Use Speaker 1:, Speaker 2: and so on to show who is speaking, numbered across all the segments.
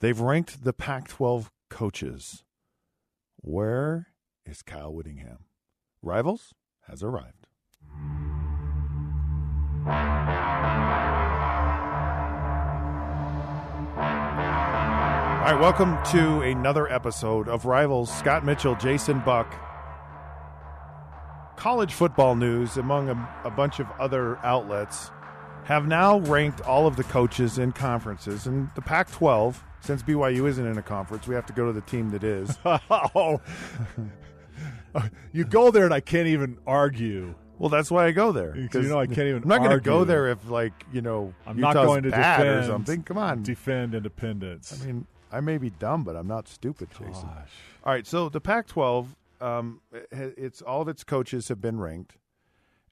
Speaker 1: They've ranked the Pac 12 coaches. Where is Kyle Whittingham? Rivals has arrived. All right, welcome to another episode of Rivals. Scott Mitchell, Jason Buck. College football news, among a, a bunch of other outlets, have now ranked all of the coaches in conferences. And the Pac 12, since BYU isn't in a conference, we have to go to the team that is.
Speaker 2: oh, you go there and I can't even argue.
Speaker 1: Well, that's why I go there.
Speaker 2: Because you know, I can't even.
Speaker 1: I'm not going to go there if, like, you know,
Speaker 2: I'm
Speaker 1: Utah's
Speaker 2: not going to
Speaker 1: bad
Speaker 2: defend
Speaker 1: or something. Come on.
Speaker 2: defend independence.
Speaker 1: I mean, I may be dumb, but I'm not stupid, Jason.
Speaker 2: Gosh.
Speaker 1: All right, so the Pac-12, um, it's all of its coaches have been ranked,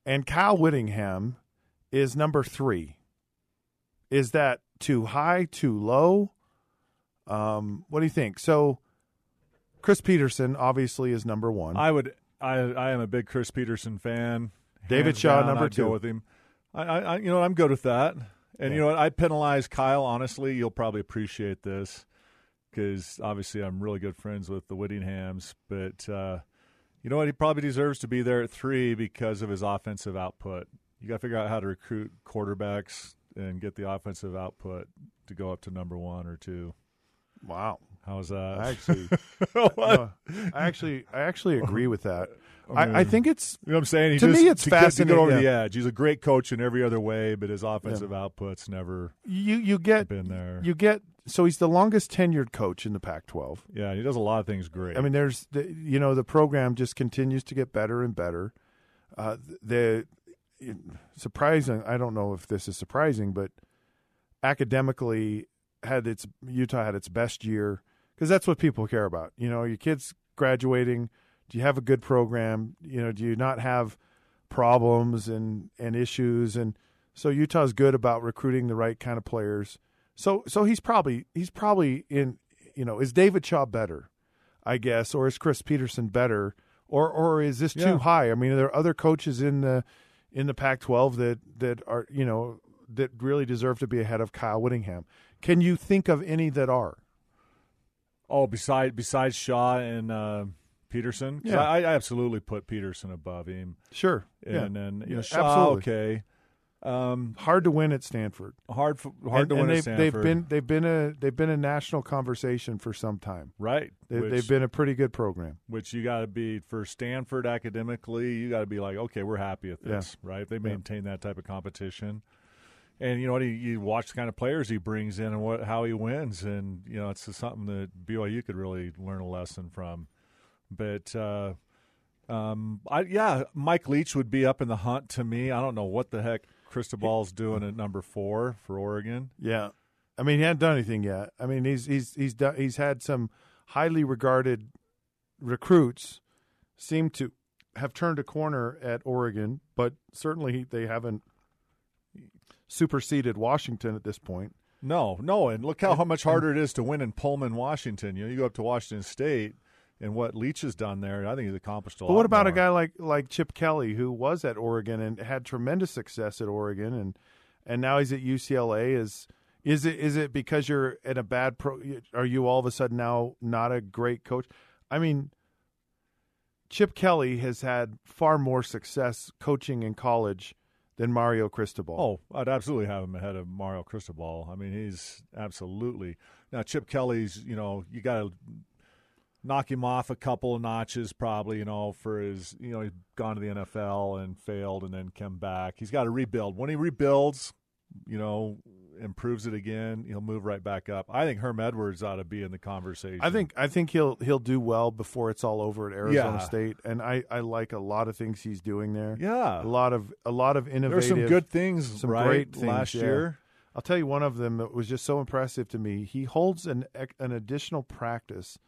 Speaker 1: and Kyle Whittingham is number three. Is that too high, too low? Um, what do you think? So, Chris Petersen obviously is number one.
Speaker 2: I would. I I am a big Chris Petersen fan.
Speaker 1: David
Speaker 2: Hands
Speaker 1: Shaw,
Speaker 2: down,
Speaker 1: number
Speaker 2: I'd
Speaker 1: two.
Speaker 2: Go with him. I, I, I, you know, I'm good with that. And you know what? I'd penalize Kyle. Honestly, you'll probably appreciate this because obviously I'm really good friends with the Whittinghams. But uh, you know what? He probably deserves to be there at three because of his offensive output. You got to figure out how to recruit quarterbacks and get the offensive output to go up to number one or two.
Speaker 1: wow,
Speaker 2: How's that?
Speaker 1: I actually, no, I actually, I actually agree with that. I, I think it's
Speaker 2: You know what I'm saying? He
Speaker 1: To
Speaker 2: just,
Speaker 1: me, it's
Speaker 2: to get- to
Speaker 1: fascinating,
Speaker 2: get over
Speaker 1: yeah.
Speaker 2: the edge. He's a great coach in every other way, but his offensive output's never
Speaker 1: you you get
Speaker 2: been there.
Speaker 1: you get so he's the longest tenured coach in the Pac-12.
Speaker 2: yeah, he does a lot of things great.
Speaker 1: I mean, there's the, you know the program just continues to get better and better. Uh, the surprising, I don't know if this is surprising, but academically had its Utah had its best year because that's what people care about. You know, your kids graduating. Do you have a good program? You know, do you not have problems and and issues? And so Utah's good about recruiting the right kind of players. So so he's probably he's probably in. You know, is David Shaw better? I guess, or is Chris Petersen better, or or is this too
Speaker 2: Yeah.
Speaker 1: high? I mean, are there other coaches in the in the Pac-12 that that are you know that really deserve to be ahead of Kyle Whittingham? Can you think of any that are?
Speaker 2: oh, besides besides Shaw and uh, Petersen,
Speaker 1: Yeah.
Speaker 2: I, I absolutely put Petersen above him,
Speaker 1: Sure,
Speaker 2: and
Speaker 1: yeah,
Speaker 2: then you know Shaw,
Speaker 1: absolutely.
Speaker 2: okay, um,
Speaker 1: hard to win at Stanford.
Speaker 2: hard hard
Speaker 1: and,
Speaker 2: to win
Speaker 1: they've,
Speaker 2: Stanford,
Speaker 1: They've been they've been a they've been a national conversation for some time.
Speaker 2: right.
Speaker 1: They,
Speaker 2: which,
Speaker 1: they've been a pretty good program.
Speaker 2: which you got to be for Stanford academically. You got to be like, okay, we're happy with
Speaker 1: Yeah.
Speaker 2: this, right? They maintain that type of competition, and you know what? You watch the kind of players he brings in and what how he wins, and you know it's just something that BYU could really learn a lesson from. But uh, um, I yeah, Mike Leach would be up in the hunt to me. I don't know what the heck Cristobal's doing at number four for Oregon.
Speaker 1: Yeah, I mean he hadn't done anything yet. I mean he's he's he's done, he's had some highly regarded recruits seem to have turned a corner at Oregon, but certainly they haven't superseded Washington at this point.
Speaker 2: No, no, and look how, how much harder it is to win in Pullman, Washington. You know, you go up to Washington State, and what Leach has done there, I think he's accomplished a lot.
Speaker 1: But what about a guy like like Chip Kelly who was at Oregon and had tremendous success at Oregon and and now he's at UCLA is is it is it because you're in a bad pro are you all of a sudden now not a great coach? I mean Chip Kelly has had far more success coaching in college than Mario Cristobal.
Speaker 2: Oh, I'd absolutely have him ahead of Mario Cristobal. I mean, he's absolutely now Chip Kelly's. You know, you got to knock him off a couple of notches, probably. You know, for his. You know, he's gone to the NFL and failed, and then come back. He's got to rebuild. When he rebuilds, you know, improves it again, he'll move right back up. I think Herm Edwards ought to be in the conversation.
Speaker 1: I think I think he'll he'll do well before it's all over at Arizona
Speaker 2: Yeah.
Speaker 1: State and I, I like a lot of things he's doing there.
Speaker 2: Yeah,
Speaker 1: A lot of a lot of innovative
Speaker 2: there's some good things.
Speaker 1: some
Speaker 2: right,
Speaker 1: great things,
Speaker 2: last
Speaker 1: yeah.
Speaker 2: year.
Speaker 1: I'll tell you one of them that was just so impressive to me. He holds an an additional practice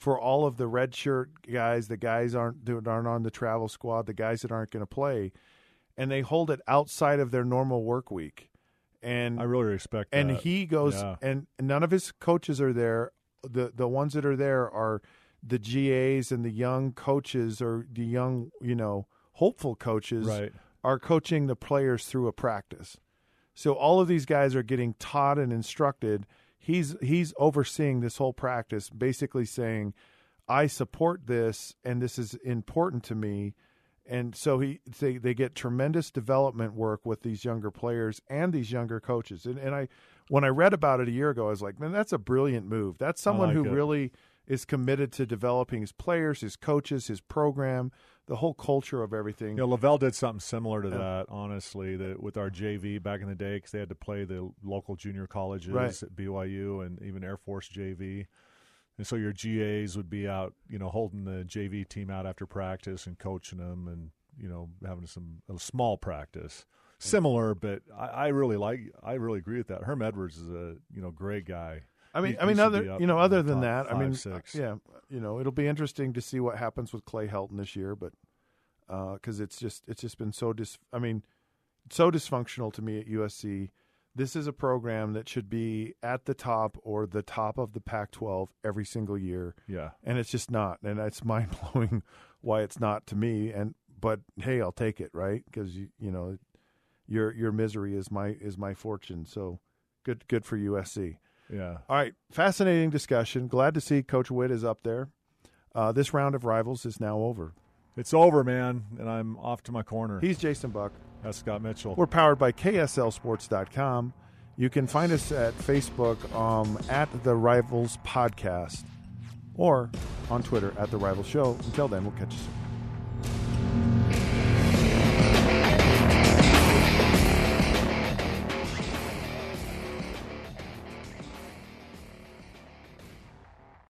Speaker 1: for all of the red shirt guys, the guys aren't that aren't on the travel squad, the guys that aren't going to play, and they hold it outside of their normal work week. And
Speaker 2: I really respect
Speaker 1: and
Speaker 2: that.
Speaker 1: he goes
Speaker 2: Yeah.
Speaker 1: and none of his coaches are there. The the ones that are there are the GAs and the young coaches or the young, you know, hopeful coaches
Speaker 2: right.
Speaker 1: are coaching the players through a practice. So all of these guys are getting taught and instructed. He's he's overseeing this whole practice, basically saying, "I support this, and this is important to me." And so he they, they get tremendous development work with these younger players and these younger coaches. And and I when I read about it a year ago, I was like, man, that's a brilliant move. That's someone
Speaker 2: like
Speaker 1: who
Speaker 2: it.
Speaker 1: really is committed to developing his players, his coaches, his program, the whole culture of everything.
Speaker 2: You know, LaVell did something similar to that, honestly, that with our JV back in the day, because they had to play the local junior colleges
Speaker 1: Right.
Speaker 2: at BYU and even Air Force JV. And so your GAs would be out, you know, holding the JV team out after practice and coaching them and, you know, having some a small practice. Similar, but I, I really like, I really agree with that. Herm Edwards is a, you know, great guy.
Speaker 1: I mean,
Speaker 2: He-
Speaker 1: I mean, other you know, other than that, I mean,
Speaker 2: six.
Speaker 1: yeah, you know, it'll be interesting to see what happens with Clay Helton this year, but uh, because it's just it's just been so dis, I mean, so dysfunctional to me at USC. This is a program that should be at the top or the top of the Pac-12 every single year,
Speaker 2: Yeah.
Speaker 1: and it's just not, and it's mind blowing why it's not to me. And but hey, I'll take it, right? Because you you know, your your misery is my is my fortune. So good good for USC.
Speaker 2: Yeah.
Speaker 1: All right, fascinating discussion. Glad to see Coach Whitt is up there. Uh, this round of rivals is now over.
Speaker 2: It's over, man, and I'm off to my corner.
Speaker 1: He's Jason Buck.
Speaker 2: That's Scott Mitchell.
Speaker 1: We're powered by KSLSports.com. You can find us at Facebook um, at the Rivals Podcast or on Twitter at the Rivals Show. Until then, we'll catch you soon.